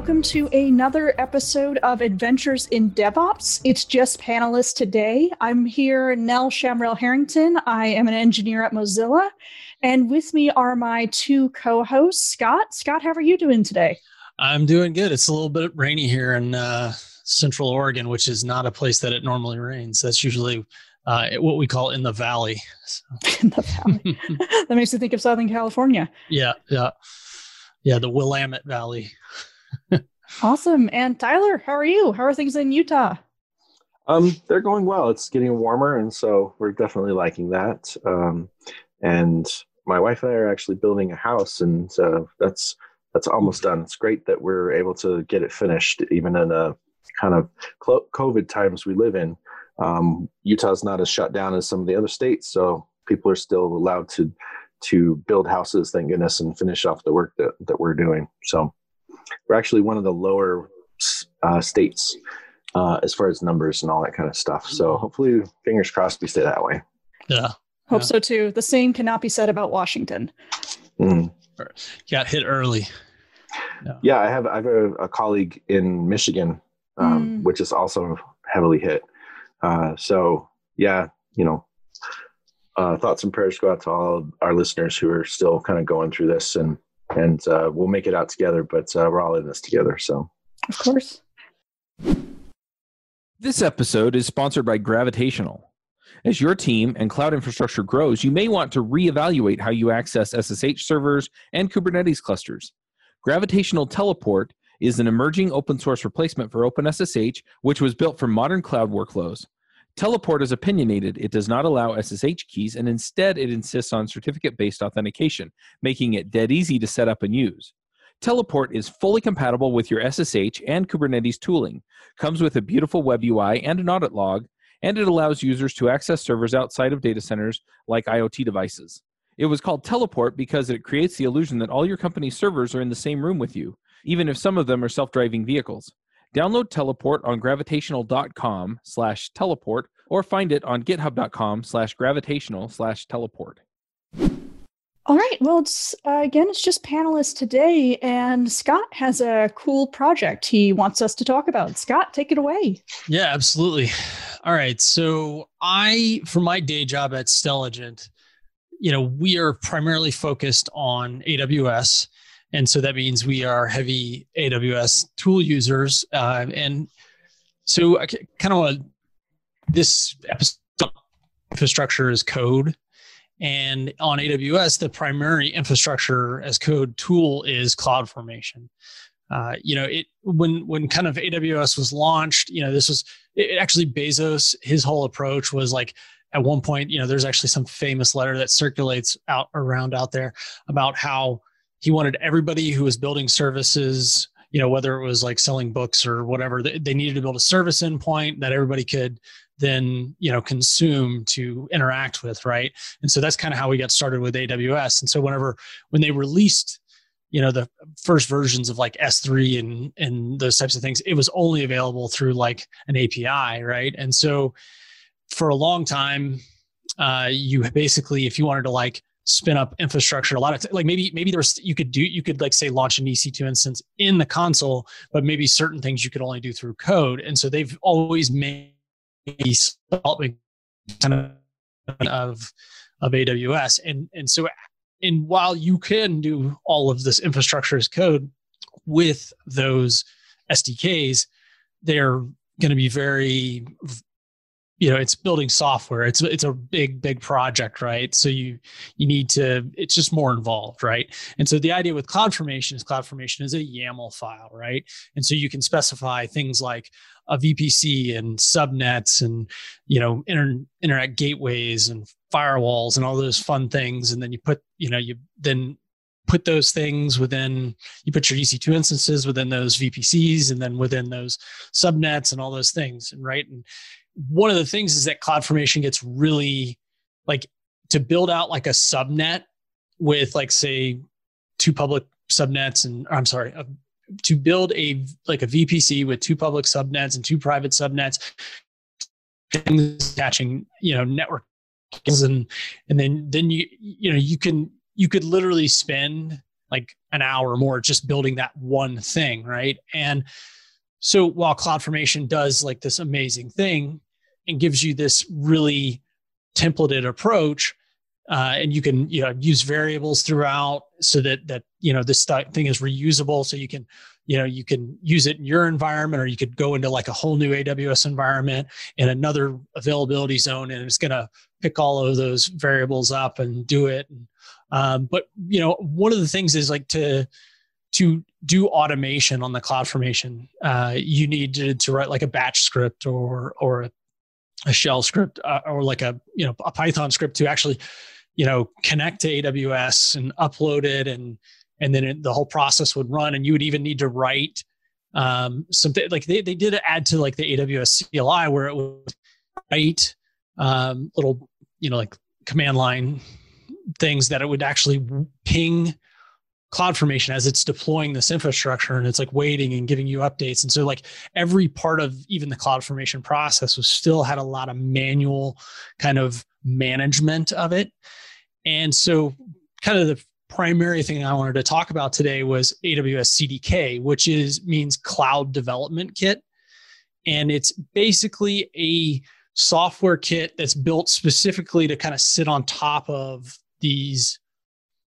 welcome to another episode of Adventures in DevOps. It's just panelists today. I'm here, Nell Shamrell Harrington. I am an engineer at Mozilla. And with me are my two co hosts, Scott. Scott, how are you doing today? I'm doing good. It's a little bit rainy here in uh, Central Oregon, which is not a place that it normally rains. That's usually uh, what we call in the valley. So. in the valley. that makes me think of Southern California. Yeah, yeah. Yeah, the Willamette Valley. Awesome. And Tyler, how are you? How are things in Utah? Um, they're going well. It's getting warmer, and so we're definitely liking that. Um, and my wife and I are actually building a house, and uh, that's that's almost done. It's great that we're able to get it finished, even in a kind of COVID times we live in. Um, Utah's not as shut down as some of the other states, so people are still allowed to to build houses, thank goodness, and finish off the work that that we're doing. So we're actually one of the lower uh, states uh, as far as numbers and all that kind of stuff. So hopefully, fingers crossed, we stay that way. Yeah. Hope yeah. so too. The same cannot be said about Washington. Mm. Got hit early. Yeah, yeah I have I have a, a colleague in Michigan, um, mm. which is also heavily hit. Uh, so yeah, you know, uh, thoughts and prayers go out to all our listeners who are still kind of going through this and and uh, we'll make it out together. But uh, we're all in this together. So, of course. This episode is sponsored by Gravitational. As your team and cloud infrastructure grows, you may want to reevaluate how you access SSH servers and Kubernetes clusters. Gravitational Teleport is an emerging open source replacement for OpenSSH, which was built for modern cloud workflows. Teleport is opinionated. It does not allow SSH keys, and instead it insists on certificate based authentication, making it dead easy to set up and use. Teleport is fully compatible with your SSH and Kubernetes tooling, comes with a beautiful web UI and an audit log, and it allows users to access servers outside of data centers like IoT devices. It was called Teleport because it creates the illusion that all your company's servers are in the same room with you, even if some of them are self driving vehicles. Download Teleport on gravitational.com slash teleport or find it on github.com slash gravitational slash teleport. All right. Well, it's uh, again, it's just panelists today, and Scott has a cool project he wants us to talk about. Scott, take it away. Yeah, absolutely. All right. So, I, for my day job at Stelligent, you know, we are primarily focused on AWS. And so that means we are heavy AWS tool users. Uh, and so I kind of this episode infrastructure as code. And on AWS, the primary infrastructure as code tool is CloudFormation. Uh, you know, it when when kind of AWS was launched, you know, this was it, actually Bezos. His whole approach was like at one point, you know, there's actually some famous letter that circulates out around out there about how he wanted everybody who was building services you know whether it was like selling books or whatever they, needed to build a service endpoint that everybody could then you know consume to interact with right? And so that's kind of how we got started with aws and so whenever when they released you know the first versions of like s3 and and those types of things it was only available through like an api right? And so for a long time uh, you basically if you wanted to like spin up infrastructure. A lot of t- like maybe maybe there's you could do you could like say launch an ec2 instance in the console but maybe certain things you could only do through code. And so they've always made kind of of of aws and and so and while you can do all of this infrastructure as code with those sdks they're going to be very you know it's building software. It's it's a big big project right? So you you need to it's just more involved right? And so the idea with cloudformation is cloudformation is a yaml file right? And so you can specify things like a vpc and subnets and you know inter, internet gateways and firewalls and all those fun things. And then you put you know you then put those things within you put your ec2 instances within those vpcs and then within those subnets and all those things and right? And one of the things is that CloudFormation gets really like to build out like a subnet with like say two public subnets and I'm sorry, to build a like a VPC with two public subnets and two private subnets, attaching you know network and and then then you you know you can you could literally spend like an hour or more just building that one thing, right? And so while CloudFormation does like this amazing thing and gives you this really templated approach, uh, and you can you know use variables throughout so that that you know this thing is reusable so you can you know you can use it in your environment or you could go into like a whole new aws environment in another availability zone and it's going to pick all of those variables up and do it. Um, but you know one of the things is like to to do automation on the cloud formation uh, you need to, to write like a batch script or or a, shell script uh, or like a you know a python script to actually you know connect to aws and upload it and and then it, the whole process would run. And you would even need to write um, something like they, they did add to like the aws cli where it would write um, little you know like command line things that it would actually ping cloud formation as it's deploying this infrastructure and it's like waiting and giving you updates. And so like every part of even the cloud formation process was still had a lot of manual kind of management of it. And so kind of the primary thing i wanted to talk about today was aws cdk which is means cloud development kit. And it's basically a software kit that's built specifically to kind of sit on top of these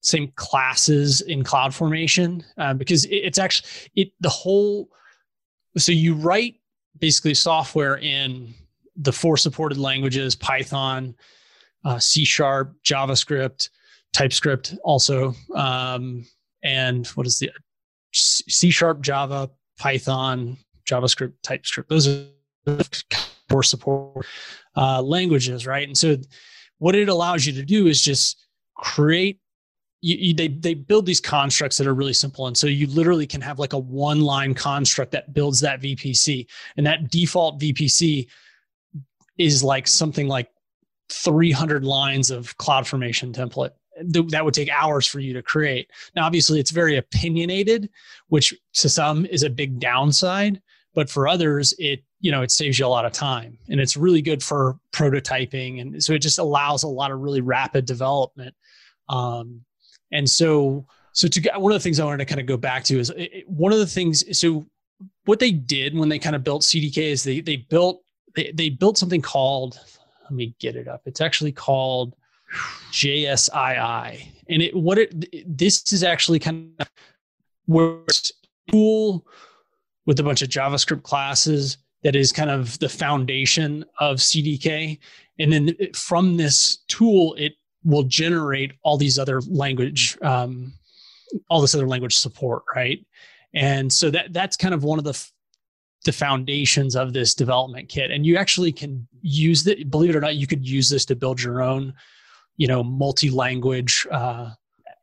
same classes in cloud formation uh, because it, it's actually it the whole so you write basically software in the four supported languages python uh, c sharp javascript typescript also um, and what is the c sharp java python javascript typescript. Those are four support uh, languages right? And so what it allows you to do is just create you, you, they they build these constructs that are really simple, and so you literally can have like a one line construct that builds that VPC, and that default VPC is like something like 300 lines of CloudFormation template that would take hours for you to create. Now, obviously, it's very opinionated, which to some is a big downside, but for others, it you know it saves you a lot of time, and it's really good for prototyping, and so it just allows a lot of really rapid development. Um, and so, so to one of the things I wanted to kind of go back to is it, one of the things. So what they did when they kind of built CDK is they they built they, they built something called let me get it up. It's actually called JSII, and it what it this is actually kind of it's tool with a bunch of JavaScript classes that is kind of the foundation of CDK, and then from this tool it will generate all these other language um, all this other language support right? And so that that's kind of one of the the foundations of this development kit. And you actually can use it believe it or not you could use this to build your own you know multi-language uh,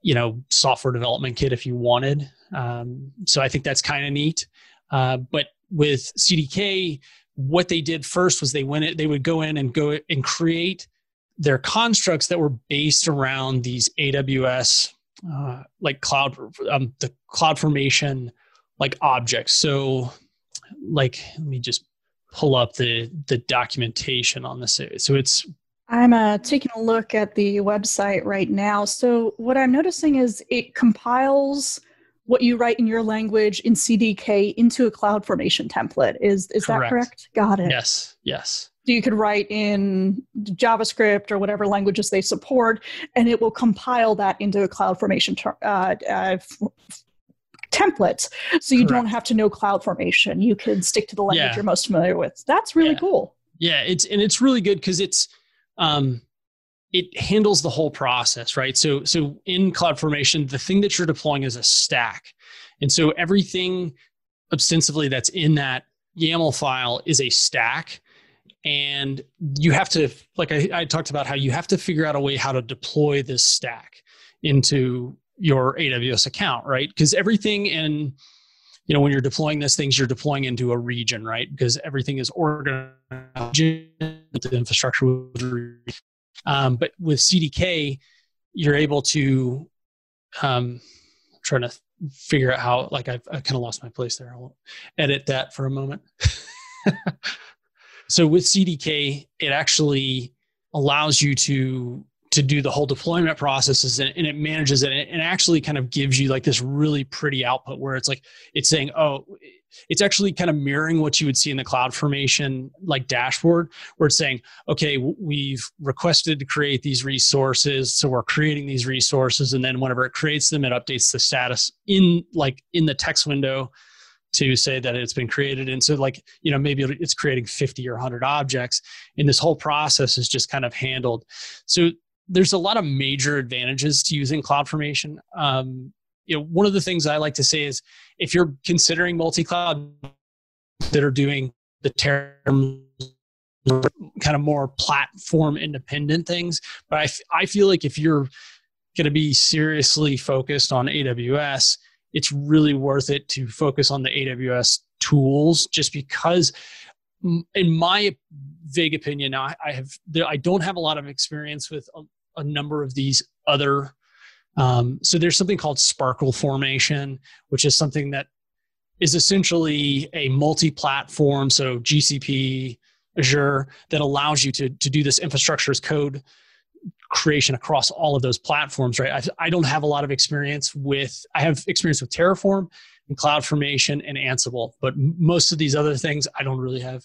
you know software development kit if you wanted. Um, so i think that's kind of neat. Uh, but with cdk what they did first was they went it they would go in and go and create they're constructs that were based around these AWS uh, like cloud um, the cloud formation like objects. So like let me just pull up the the documentation on this. So it's I'm uh, taking a look at the website right now. So what I'm noticing is it compiles what you write in your language in CDK into a cloud formation template. Is is correct. that correct? Got it. Yes. Yes you could write in JavaScript or whatever languages they support, and it will compile that into a CloudFormation ter- uh, uh, f- template. So you Correct. don't have to know CloudFormation. You can stick to the language yeah. you're most familiar with. That's really yeah. cool. Yeah, it's and it's really good because it's um, it handles the whole process, right? So so in CloudFormation, the thing that you're deploying is a stack, and so everything ostensibly that's in that YAML file is a stack and you have to like I, I, talked about how you have to figure out a way how to deploy this stack into your aws account right? Because everything in you know when you're deploying these things you're deploying into a region right? Because everything is organized the infrastructure um, but with cdk you're able to um, I'm trying to figure out how like I've, i kind of lost my place there. I'll edit that for a moment So with CDK, it actually allows you to to do the whole deployment processes and, and it manages it. And actually kind of gives you like this really pretty output where it's like it's saying oh it's actually kind of mirroring what you would see in the cloud formation like dashboard where it's saying okay we've requested to create these resources. So we're creating these resources and then whenever it creates them it updates the status in like in the text window to say that it's been created. And so like you know maybe it's creating 50 or 100 objects and this whole process is just kind of handled. So there's a lot of major advantages to using cloud um, you know one of the things i like to say is if you're considering multi-cloud that are doing the term kind of more platform independent things but I, f- I feel like if you're going to be seriously focused on aws it's really worth it to focus on the aws tools just because in my vague opinion i, I have i don't have a lot of experience with a, a number of these other um, so there's something called SparkleFormation, which is something that is essentially a multi-platform, so GCP, Azure, that allows you to, to do this infrastructure as code creation across all of those platforms, right? I, I don't have a lot of experience with, I have experience with Terraform and CloudFormation and Ansible, but most of these other things I don't really have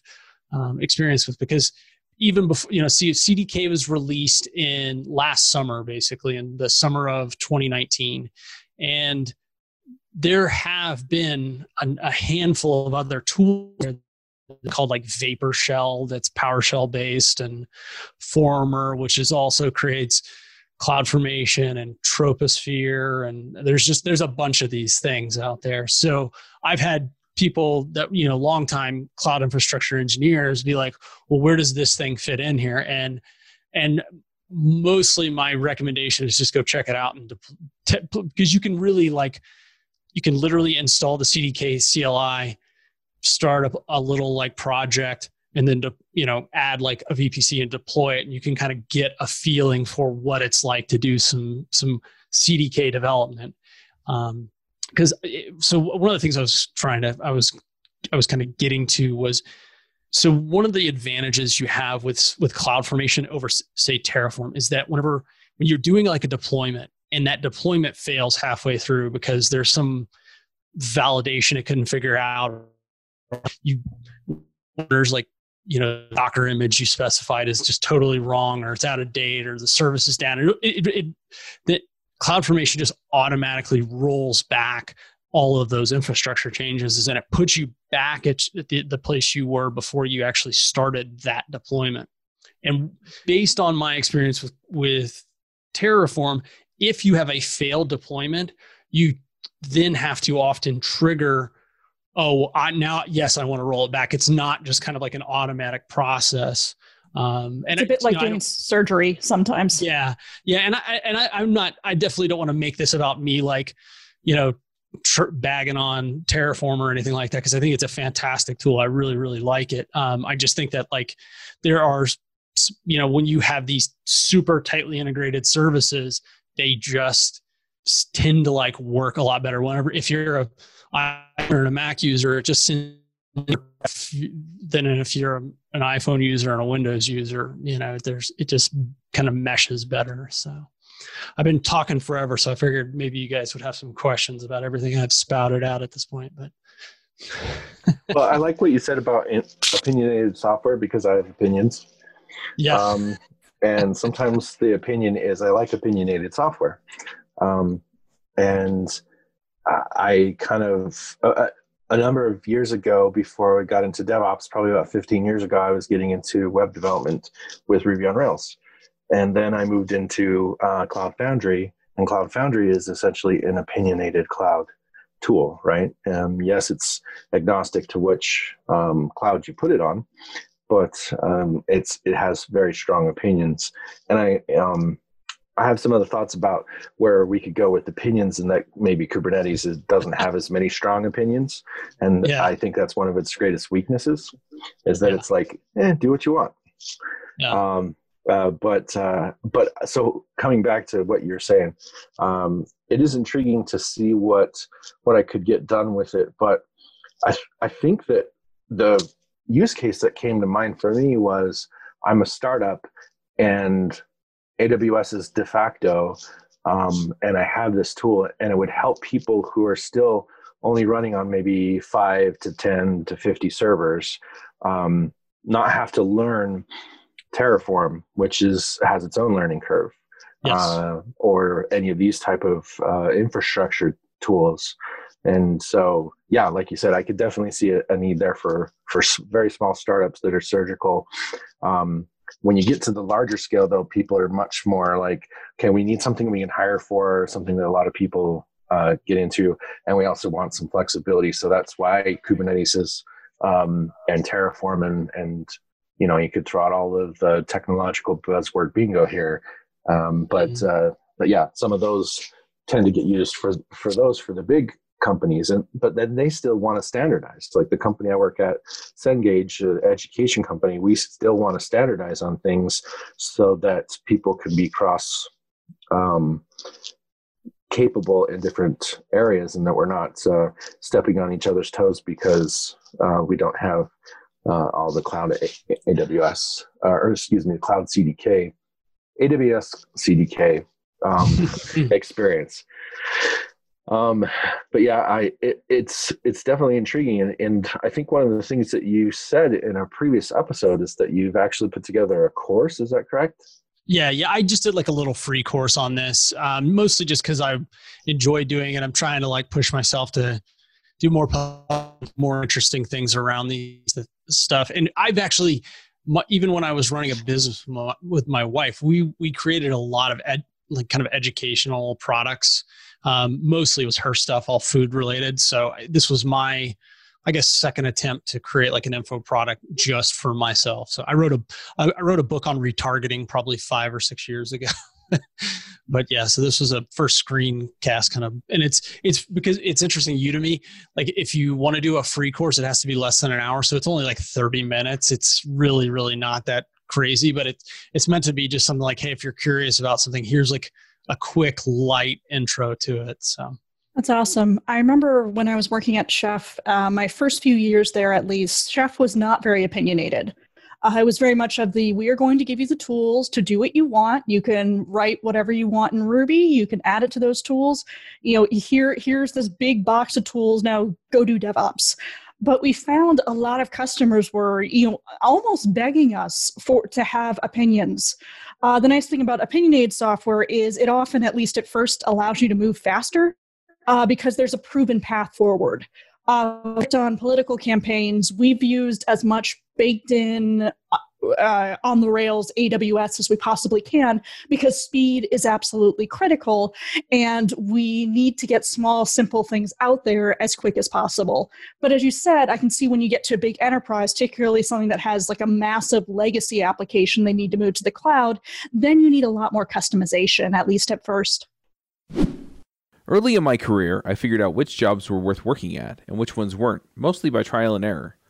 um, experience with because even before you know cdk was released in last summer basically in the summer of 2019 and there have been a, a handful of other tools called like VaporShell that's powershell based and former which is also creates cloud formation and troposphere and there's just there's a bunch of these things out there. So i've had people that you know long time cloud infrastructure engineers be like well where does this thing fit in here? And and mostly my recommendation is just go check it out and because you can really like you can literally install the cdk cli start up a little like project and then to you know add like a vpc and deploy it and you can kind of get a feeling for what it's like to do some some cdk development. Um, because so one of the things I was trying to I was I was kind of getting to was so one of the advantages you have with with cloud formation over say terraform is that whenever when you're doing like a deployment and that deployment fails halfway through because there's some validation it couldn't figure out you there's like you know docker image you specified is just totally wrong or it's out of date or the service is down it, it, it, CloudFormation just automatically rolls back all of those infrastructure changes and it puts you back at the, the place you were before you actually started that deployment. And based on my experience with, with Terraform, if you have a failed deployment, you then have to often trigger oh I, now yes i want to roll it back it's not just kind of like an automatic process um, and it's a bit like know, doing surgery sometimes. Yeah, yeah, and I and I, I'm not. I definitely don't want to make this about me, like you know, tr- bagging on Terraform or anything like that, because I think it's a fantastic tool. I really, really like it. Um, I just think that like there are, you know, when you have these super tightly integrated services, they just tend to like work a lot better. Whenever if you're a or a Mac user, it just than if you're an iPhone user and a Windows user. You know, there's it just kind of meshes better. So I've been talking forever, so I figured maybe you guys would have some questions about everything I've spouted out at this point. But well, I like what you said about opinionated software because I have opinions. Yeah. Um, and sometimes the opinion is I like opinionated software. Um, and I kind of, uh, a number of years ago, before I got into DevOps, probably about 15 years ago, I was getting into web development with Ruby on Rails. And then I moved into uh, Cloud Foundry, and Cloud Foundry is essentially an opinionated cloud tool, right? Um, yes, it's agnostic to which um, cloud you put it on, but um, it's it has very strong opinions. And I um, I have some other thoughts about where we could go with opinions, and that maybe Kubernetes is, doesn't have as many strong opinions, and yeah. I think that's one of its greatest weaknesses, is that yeah. it's like, eh, do what you want. Yeah. Um, uh, but uh, but so coming back to what you're saying, um, it is intriguing to see what what I could get done with it. But I I think that the use case that came to mind for me was I'm a startup and AWS is de facto, um, and I have this tool, and it would help people who are still only running on maybe five to 10 to 50 servers um, not have to learn Terraform, which is has its own learning curve, yes. uh, or any of these type of uh, infrastructure tools. And so, yeah, like you said, I could definitely see a, a need there for for very small startups that are surgical. Um, when you get to the larger scale, though, people are much more like, okay, we need something we can hire for, something that a lot of people uh, get into, and we also want some flexibility. So that's why Kubernetes is um, and Terraform and and you know you could throw out all of the technological buzzword bingo here, um, but mm-hmm. uh, but yeah, some of those tend to get used for for those for the big companies and but then they still want to standardize. Like the company i work at cengage uh, education company we still want to standardize on things so that people can be cross um, capable in different areas and that we're not uh, stepping on each other's toes because uh, we don't have uh, all the cloud A- aws uh, or excuse me cloud cdk aws cdk um, experience um, but yeah i it, it's it's definitely intriguing and, and i think one of the things that you said in a previous episode is that you've actually put together a course is that correct yeah, yeah. I just did like a little free course on this, um, mostly just because I enjoy doing it. I'm trying to like push myself to do more more interesting things around these stuff. And I've actually, even when I was running a business with my wife, we we created a lot of ed, like kind of educational products. Um, mostly was her stuff, all food related. So this was my I guess second attempt to create like an info product just for myself. So I wrote a I wrote a book on retargeting probably five or six years ago. but yeah, so this was a first screencast kind of, and it's it's because it's interesting. Udemy, like if you want to do a free course, it has to be less than an hour, so it's only like thirty minutes. It's really really not that crazy, but it's it's meant to be just something like, hey, if you're curious about something, here's like a quick light intro to it. So that's awesome. I remember when I was working at Chef, uh, my first few years there at least, Chef was not very opinionated. Uh, I was very much of the we are going to give you the tools to do what you want. You can write whatever you want in Ruby. You can add it to those tools. You know, here here's this big box of tools. Now go do DevOps. But we found a lot of customers were you know almost begging us for to have opinions. Uh, the nice thing about opinionated software is it often, at least at first, allows you to move faster uh, because there's a proven path forward. Uh, on political campaigns, we've used as much baked in uh, on the rails AWS as we possibly can because speed is absolutely critical and we need to get small, simple things out there as quick as possible. But as you said, I can see when you get to a big enterprise, particularly something that has like a massive legacy application they need to move to the cloud, then you need a lot more customization, at least at first. Early in my career, I figured out which jobs were worth working at and which ones weren't, mostly by trial and error.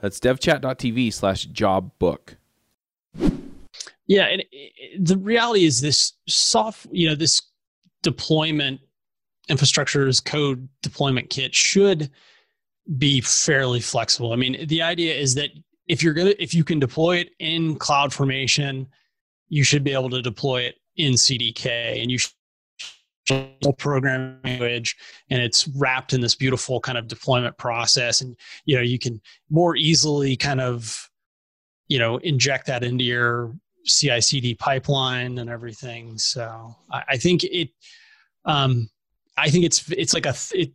That's devchat.tv slash jobbook. Yeah, and the reality is this soft, you know, this deployment infrastructure's code deployment kit should be fairly flexible. I mean, the idea is that if you're gonna if you can deploy it in CloudFormation, you should be able to deploy it in CDK, and you programming language and it's wrapped in this beautiful kind of deployment process. And you know you can more easily kind of you know inject that into your ci cd pipeline and everything. So i, I think it um i think it's it's like a it,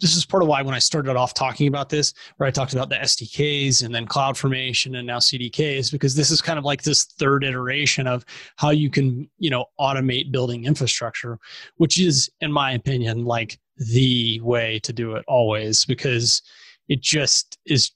this is part of why when I started off talking about this, where I talked about the SDKs and then CloudFormation and now CDKs, because this is kind of like this third iteration of how you can, you know, automate building infrastructure, which is, in my opinion, like the way to do it always, because it just is,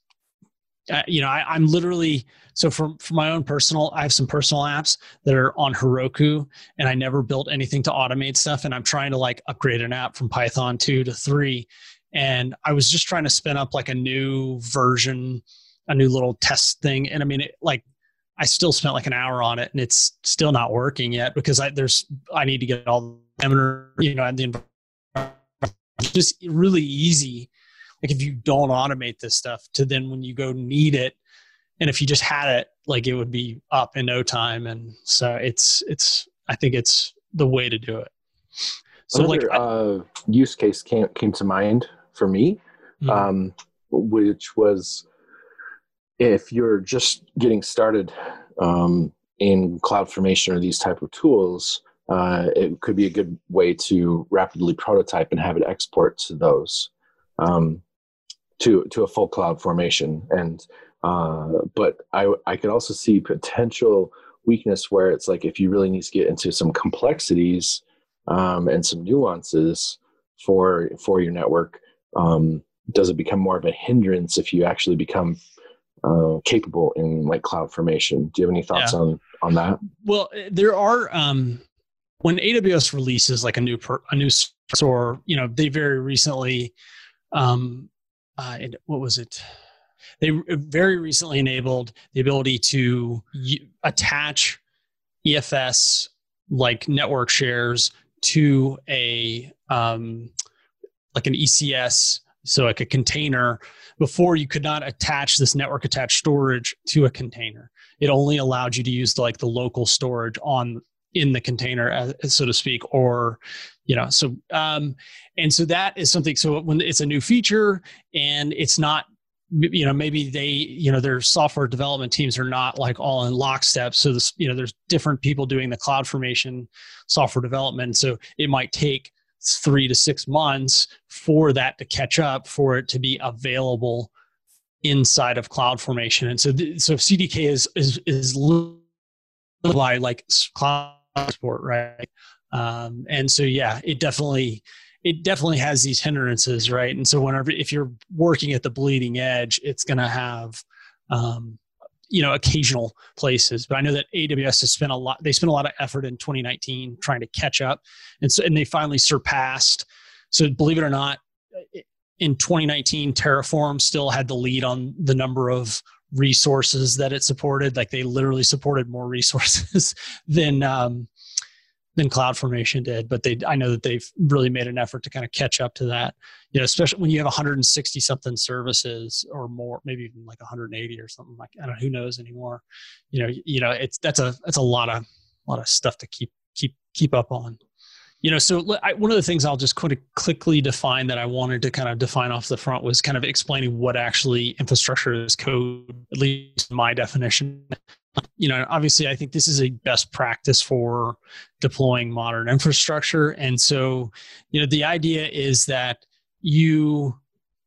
you know, I, I'm literally so for, for my own personal i have some personal apps that are on heroku and i never built anything to automate stuff and i'm trying to like upgrade an app from python 2 to 3 and i was just trying to spin up like a new version a new little test thing. And i mean it, like i still spent like an hour on it and it's still not working yet because i there's i need to get all the you know and the just really easy like if you don't automate this stuff to then when you go need it and if you just had it like it would be up in no time. And so it's it's i think it's the way to do it. So Another, like uh, use case came, came to mind for me mm-hmm. um, which was if you're just getting started um, in cloud formation or these type of tools uh, it could be a good way to rapidly prototype and have it export to those um, to to a full cloud formation and uh, but I I could also see potential weakness where it's like if you really need to get into some complexities um, and some nuances for for your network, um, does it become more of a hindrance if you actually become uh, capable in like cloud formation? Do you have any thoughts yeah. on on that? Well, there are um, when AWS releases like a new per, a new or you know they very recently um, uh, what was it? They very recently enabled the ability to attach EFS like network shares to a um, like an ECS, so like a container. Before you could not attach this network attached storage to a container. It only allowed you to use the, like the local storage on in the container, as, so to speak, or you know so um and so that is something so when it's a new feature and it's not you know maybe they you know their software development teams are not like all in lockstep. So this you know there's different people doing the cloud formation software development. So it might take three to six months for that to catch up for it to be available inside of cloud formation. And so th- so cdk is is is like cloud support right? Um, and so yeah it definitely it definitely has these hindrances right? And so whenever if you're working at the bleeding edge it's going to have um, you know occasional places. But i know that aws has spent a lot they spent a lot of effort in 2019 trying to catch up. And so and they finally surpassed. So believe it or not in 2019 terraform still had the lead on the number of resources that it supported. Like they literally supported more resources than um, than CloudFormation did, but they I know that they've really made an effort to kind of catch up to that. You know, especially when you have 160 something services or more, maybe even like 180 or something like I don't know who knows anymore. You know, you know it's that's a that's a lot of a lot of stuff to keep keep keep up on. You know, so I, one of the things I'll just kind of quickly define that I wanted to kind of define off the front was kind of explaining what actually infrastructure is code, at least my definition. You know obviously i think this is a best practice for deploying modern infrastructure. And so you know the idea is that you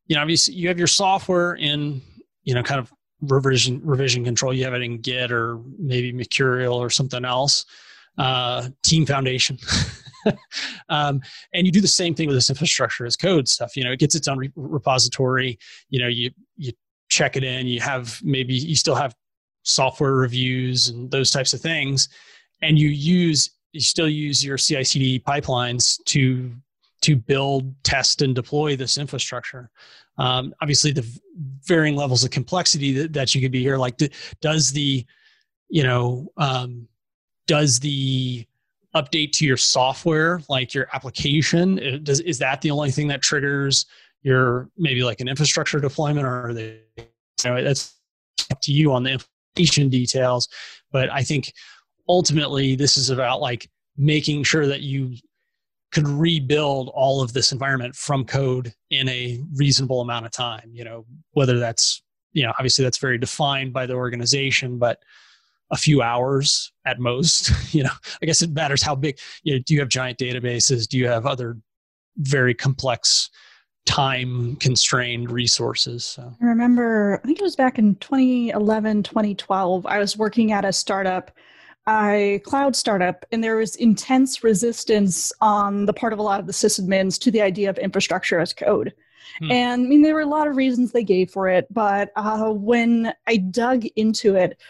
you know obviously you have your software in you know kind of revision revision control. You have it in git or maybe mercurial or something else. Uh, team foundation um, and you do the same thing with this infrastructure as code stuff you know it gets its own re- repository you know you you check it in you have maybe you still have software reviews and those types of things and you use you still use your CI/CD pipelines to to build, test, and deploy this infrastructure. Um, obviously, the varying levels of complexity that, that you could be here, like does the, you know, um, does the update to your software, like your application, uh, does is that the only thing that triggers your maybe like an infrastructure deployment, or are they? You know, that's up to you on the implementation details but i think ultimately this is about like making sure that you could rebuild all of this environment from code in a reasonable amount of time you know whether that's you know obviously that's very defined by the organization but a few hours at most you know i guess it matters how big you know do you have giant databases do you have other very complex time constrained resources. So. I remember, I think it was back in 2011, 2012, I was working at a startup, a cloud startup, and there was intense resistance on the part of a lot of the sysadmins to the idea of infrastructure as code. Hmm. And I mean, there were a lot of reasons they gave for it, but uh, when I dug into it,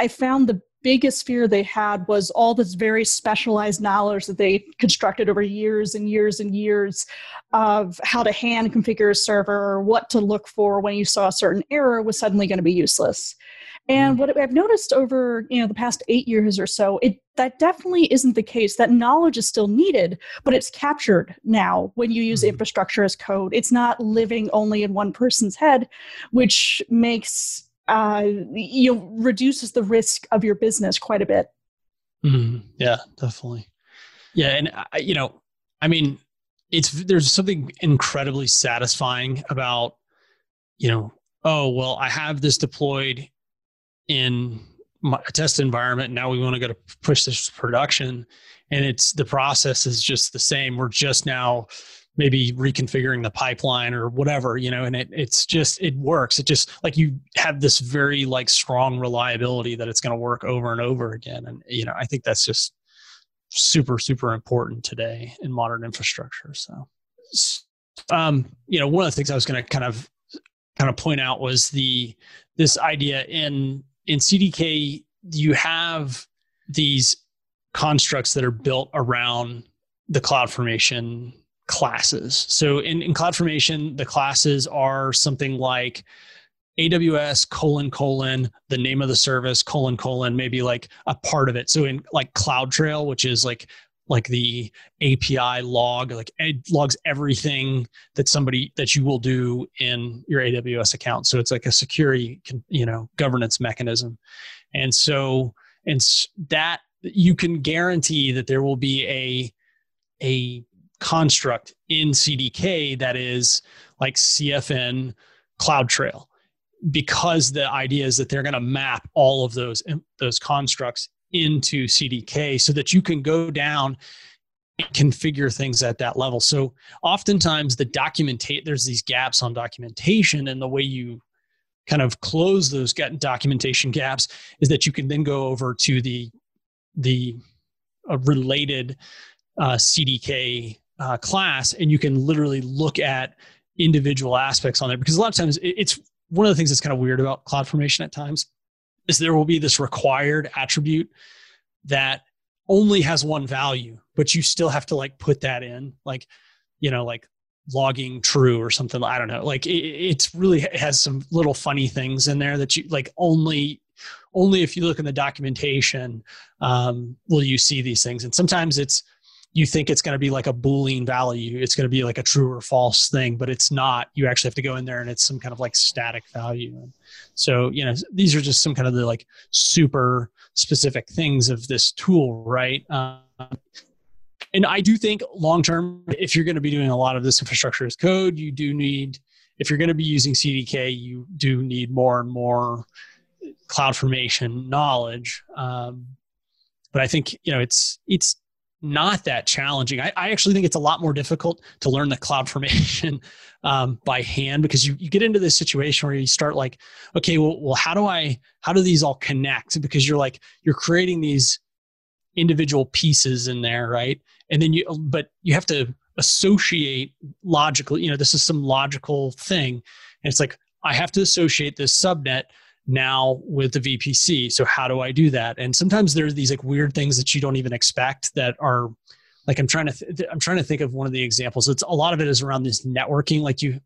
I found the biggest fear they had was all this very specialized knowledge that they constructed over years and years and years of how to hand configure a server or what to look for when you saw a certain error was suddenly going to be useless. And mm. what I've noticed over you know the past eight years or so, it that definitely isn't the case. That knowledge is still needed, but it's captured now when you use mm-hmm. infrastructure as code. It's not living only in one person's head, which makes uh, you know reduces the risk of your business quite a bit. Mm, yeah, definitely. Yeah, and I, you know, I mean, it's there's something incredibly satisfying about you know, oh well, I have this deployed in my test environment. Now we want to go to push this to production, and it's the process is just the same. We're just now maybe reconfiguring the pipeline or whatever you know and it, it's just it works. It just like you have this very like strong reliability that it's going to work over and over again. And you know i think that's just super super important today in modern infrastructure. So um you know one of the things i was going to kind of kind of point out was the this idea in in cdk you have these constructs that are built around the cloud formation classes. So in, in CloudFormation, the classes are something like AWS colon colon the name of the service colon colon maybe like a part of it. So in like CloudTrail, which is like like the API log, like it logs everything that somebody that you will do in your AWS account. So it's like a security, you know, governance mechanism, and so and that you can guarantee that there will be a a construct in CDK that is like CFN CloudTrail because the idea is that they're going to map all of those those constructs into CDK so that you can go down and configure things at that level. So oftentimes the documentate there's these gaps on documentation and the way you kind of close those documentation gaps is that you can then go over to the the uh, related uh, CDK uh, class and you can literally look at individual aspects on there. Because a lot of times it's one of the things that's kind of weird about cloud formation at times is there will be this required attribute that only has one value but you still have to like put that in like you know like logging true or something. I don't know. Like it, it's really has some little funny things in there that you like only only if you look in the documentation um, will you see these things. And sometimes it's you think it's going to be like a boolean value it's going to be like a true or false thing but it's not. You actually have to go in there and it's some kind of like static value. So you know these are just some kind of the like super specific things of this tool right? Um, and i do think long term if you're going to be doing a lot of this infrastructure as code you do need if you're going to be using cdk you do need more and more cloud formation knowledge. Um, but i think you know it's it's not that challenging. I, I, actually think it's a lot more difficult to learn the cloud formation um, by hand because you, you get into this situation where you start like, okay, well, well, how do I, how do these all connect? Because you're like, you're creating these individual pieces in there, right? And then you, but you have to associate logically, you know, this is some logical thing. And it's like, I have to associate this subnet now with the VPC. So how do I do that? And sometimes there's these like weird things that you don't even expect that are like I'm trying to th- I'm trying to think of one of the examples. It's a lot of it is around this networking. Like you,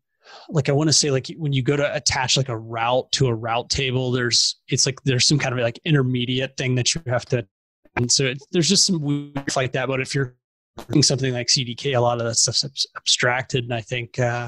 like I want to say like when you go to attach like a route to a route table, there's it's like there's some kind of like intermediate thing that you have to. And so it, there's just some weird like that. But if you're doing something like CDK, a lot of that stuff's abstracted, and I think. Uh,